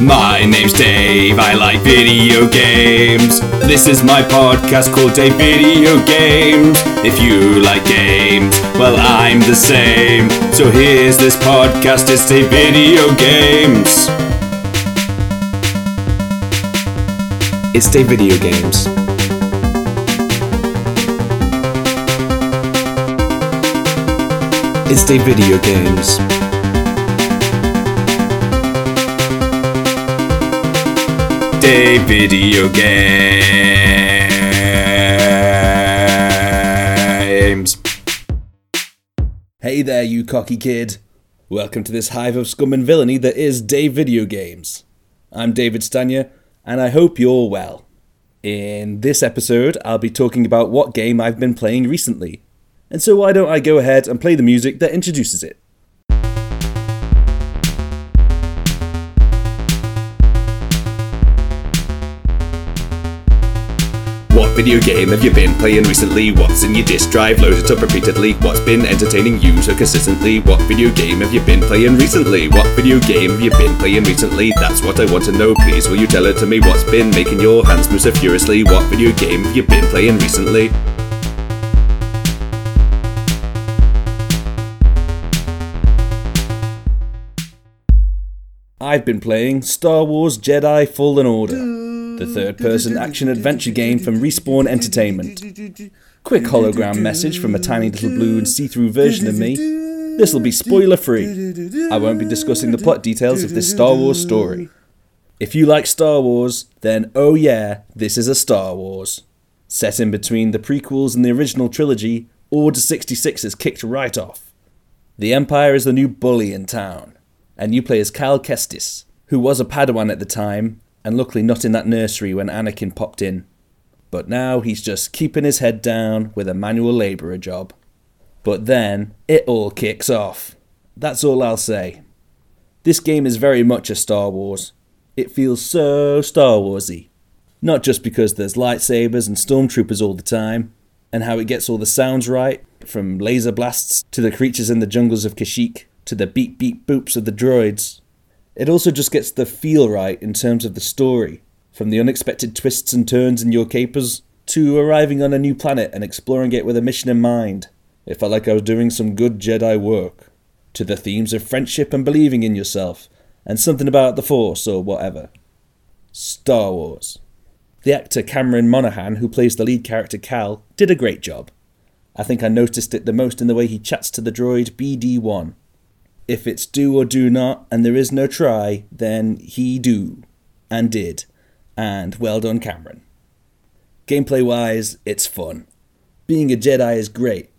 My name's Dave, I like video games. This is my podcast called Dave Video Games. If you like games, well, I'm the same. So here's this podcast, it's Dave Video Games. It's Dave Video Games. It's Dave Video Games. Dave video games. Hey there, you cocky kid. Welcome to this hive of scum and villainy that is Dave Video Games. I'm David Stanya, and I hope you're well. In this episode, I'll be talking about what game I've been playing recently. And so, why don't I go ahead and play the music that introduces it? Video game have you been playing recently? What's in your disk drive loaded up repeatedly? What's been entertaining you so consistently? What video game have you been playing recently? What video game have you been playing recently? That's what I want to know. Please, will you tell it to me? What's been making your hands move so furiously? What video game have you been playing recently? I've been playing Star Wars Jedi Fallen Order, the third person action adventure game from Respawn Entertainment. Quick hologram message from a tiny little blue and see through version of me. This'll be spoiler free. I won't be discussing the plot details of this Star Wars story. If you like Star Wars, then oh yeah, this is a Star Wars. Set in between the prequels and the original trilogy, Order 66 is kicked right off. The Empire is the new bully in town, and you play as Cal Kestis, who was a Padawan at the time, and luckily not in that nursery when Anakin popped in. But now he's just keeping his head down with a manual labourer job. But then, it all kicks off. That's all I'll say. This game is very much a Star Wars. It feels so Star Warsy. Not just because there's lightsabers and stormtroopers all the time, and how it gets all the sounds right, from laser blasts to the creatures in the jungles of Kashyyyk to the beep beep boops of the droids. It also just gets the feel right in terms of the story, from the unexpected twists and turns in your capers to arriving on a new planet and exploring it with a mission in mind. It felt like I was doing some good Jedi work. To the themes of friendship and believing in yourself, and something about the Force or whatever. Star Wars. The actor Cameron Monaghan, who plays the lead character Cal, did a great job. I think I noticed it the most in the way he chats to the droid BD1. If it's do or do not, and there is no try, then he do. And did. And well done, Cameron. Gameplay wise, it's fun. Being a Jedi is great.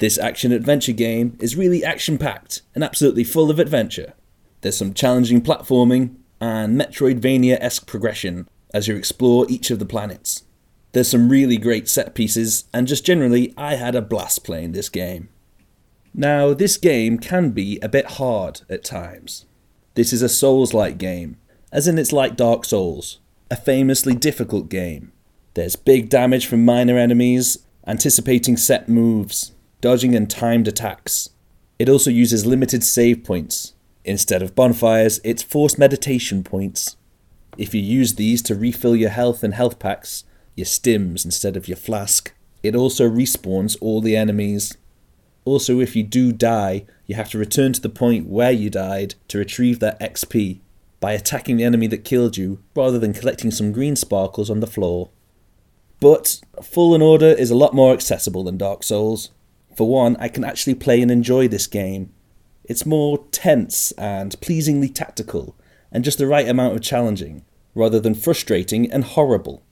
This action adventure game is really action packed and absolutely full of adventure. There's some challenging platforming and Metroidvania esque progression as you explore each of the planets. There's some really great set pieces, and just generally, I had a blast playing this game. Now, this game can be a bit hard at times. This is a Souls like game, as in it's like Dark Souls, a famously difficult game. There's big damage from minor enemies, anticipating set moves, dodging and timed attacks. It also uses limited save points. Instead of bonfires, it's forced meditation points. If you use these to refill your health and health packs, your stims instead of your flask, it also respawns all the enemies. Also, if you do die, you have to return to the point where you died to retrieve that XP by attacking the enemy that killed you rather than collecting some green sparkles on the floor. But Fallen Order is a lot more accessible than Dark Souls. For one, I can actually play and enjoy this game. It's more tense and pleasingly tactical, and just the right amount of challenging, rather than frustrating and horrible.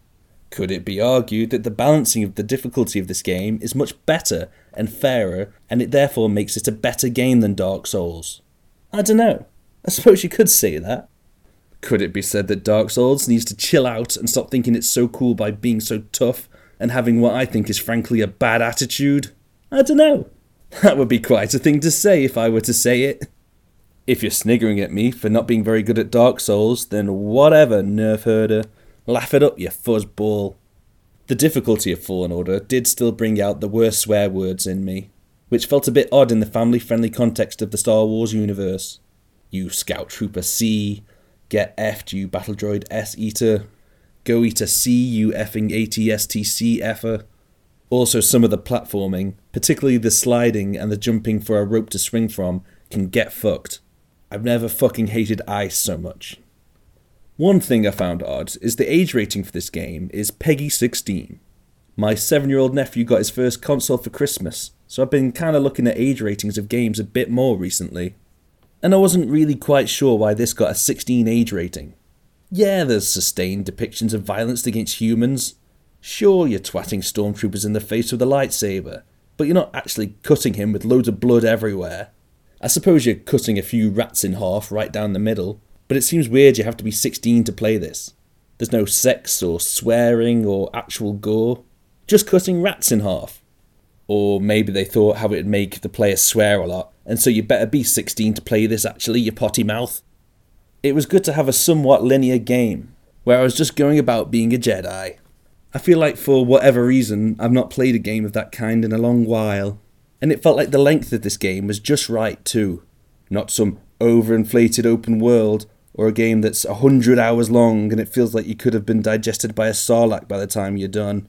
Could it be argued that the balancing of the difficulty of this game is much better and fairer, and it therefore makes it a better game than Dark Souls? I don't know. I suppose you could say that. Could it be said that Dark Souls needs to chill out and stop thinking it's so cool by being so tough and having what I think is frankly a bad attitude? I don't know. That would be quite a thing to say if I were to say it. If you're sniggering at me for not being very good at Dark Souls, then whatever, nerf herder. Laugh it up, you fuzzball. The difficulty of Fallen Order did still bring out the worst swear words in me, which felt a bit odd in the family friendly context of the Star Wars universe. You Scout Trooper C, Get effed, you Battle Droid S Eater. Go Eater C, you effing ATSTC effer. Also, some of the platforming, particularly the sliding and the jumping for a rope to swing from, can get fucked. I've never fucking hated ice so much. One thing I found odd is the age rating for this game is PEGI 16. My seven year old nephew got his first console for Christmas, so I've been kinda looking at age ratings of games a bit more recently. And I wasn't really quite sure why this got a 16 age rating. Yeah, there's sustained depictions of violence against humans. Sure, you're twatting stormtroopers in the face with a lightsaber, but you're not actually cutting him with loads of blood everywhere. I suppose you're cutting a few rats in half right down the middle, but it seems weird you have to be 16 to play this. There's no sex or swearing or actual gore, just cutting rats in half. Or maybe they thought how it'd make the player swear a lot, and so you better be 16 to play this actually, you potty mouth. It was good to have a somewhat linear game, where I was just going about being a Jedi. I feel like for whatever reason, I've not played a game of that kind in a long while and it felt like the length of this game was just right too. Not some overinflated open world, or a game that's a hundred hours long and it feels like you could have been digested by a sarlacc by the time you're done.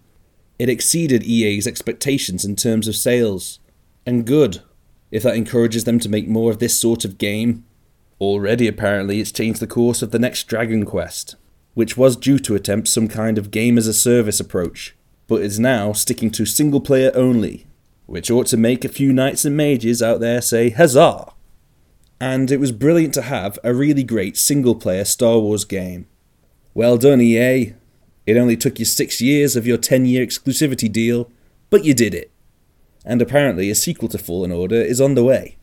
It exceeded EA's expectations in terms of sales. And good, if that encourages them to make more of this sort of game. Already, apparently, it's changed the course of the next Dragon Quest, which was due to attempt some kind of game as a service approach, but is now sticking to single player only which ought to make a few knights and mages out there say huzzah! And it was brilliant to have a really great single player Star Wars game. Well done, EA. It only took you six years of your 10 year exclusivity deal, but you did it. And apparently, a sequel to Fallen Order is on the way.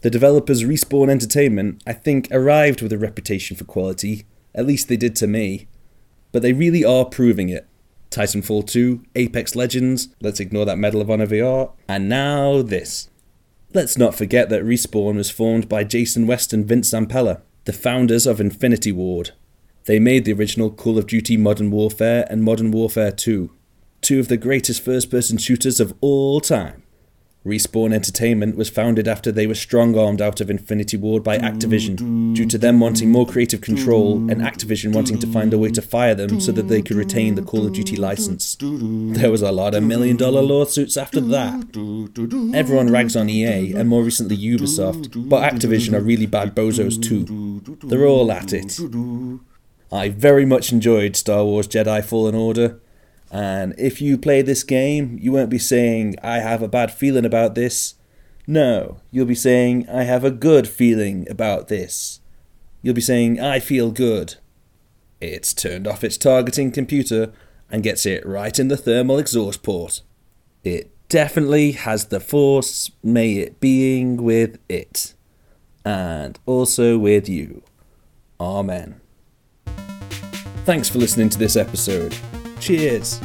The developers Respawn Entertainment, I think, arrived with a reputation for quality, at least they did to me, but they really are proving it. Titanfall 2, Apex Legends, let's ignore that Medal of Honor VR, and now this. Let's not forget that Respawn was formed by Jason West and Vince Zampella, the founders of Infinity Ward. They made the original Call of Duty Modern Warfare and Modern Warfare 2, two of the greatest first person shooters of all time. Respawn Entertainment was founded after they were strong armed out of Infinity Ward by Activision, due to them wanting more creative control and Activision wanting to find a way to fire them so that they could retain the Call of Duty license. There was a lot of million dollar lawsuits after that. Everyone rags on EA and more recently Ubisoft, but Activision are really bad bozos too. They're all at it. I very much enjoyed Star Wars Jedi Fallen Order. And if you play this game, you won't be saying, I have a bad feeling about this. No, you'll be saying, I have a good feeling about this. You'll be saying, I feel good. It's turned off its targeting computer and gets it right in the thermal exhaust port. It definitely has the force, may it being with it. And also with you. Amen. Thanks for listening to this episode. Cheers!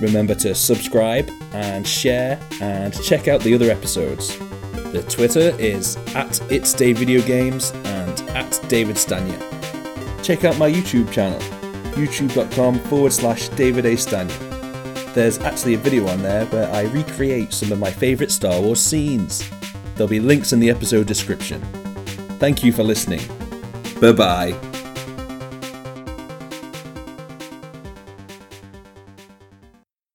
Remember to subscribe and share and check out the other episodes. The Twitter is at It's Dave Video Games and at David Stanya. Check out my YouTube channel, youtube.com forward slash David A. Stanya. There's actually a video on there where I recreate some of my favourite Star Wars scenes. There'll be links in the episode description. Thank you for listening. Bye bye.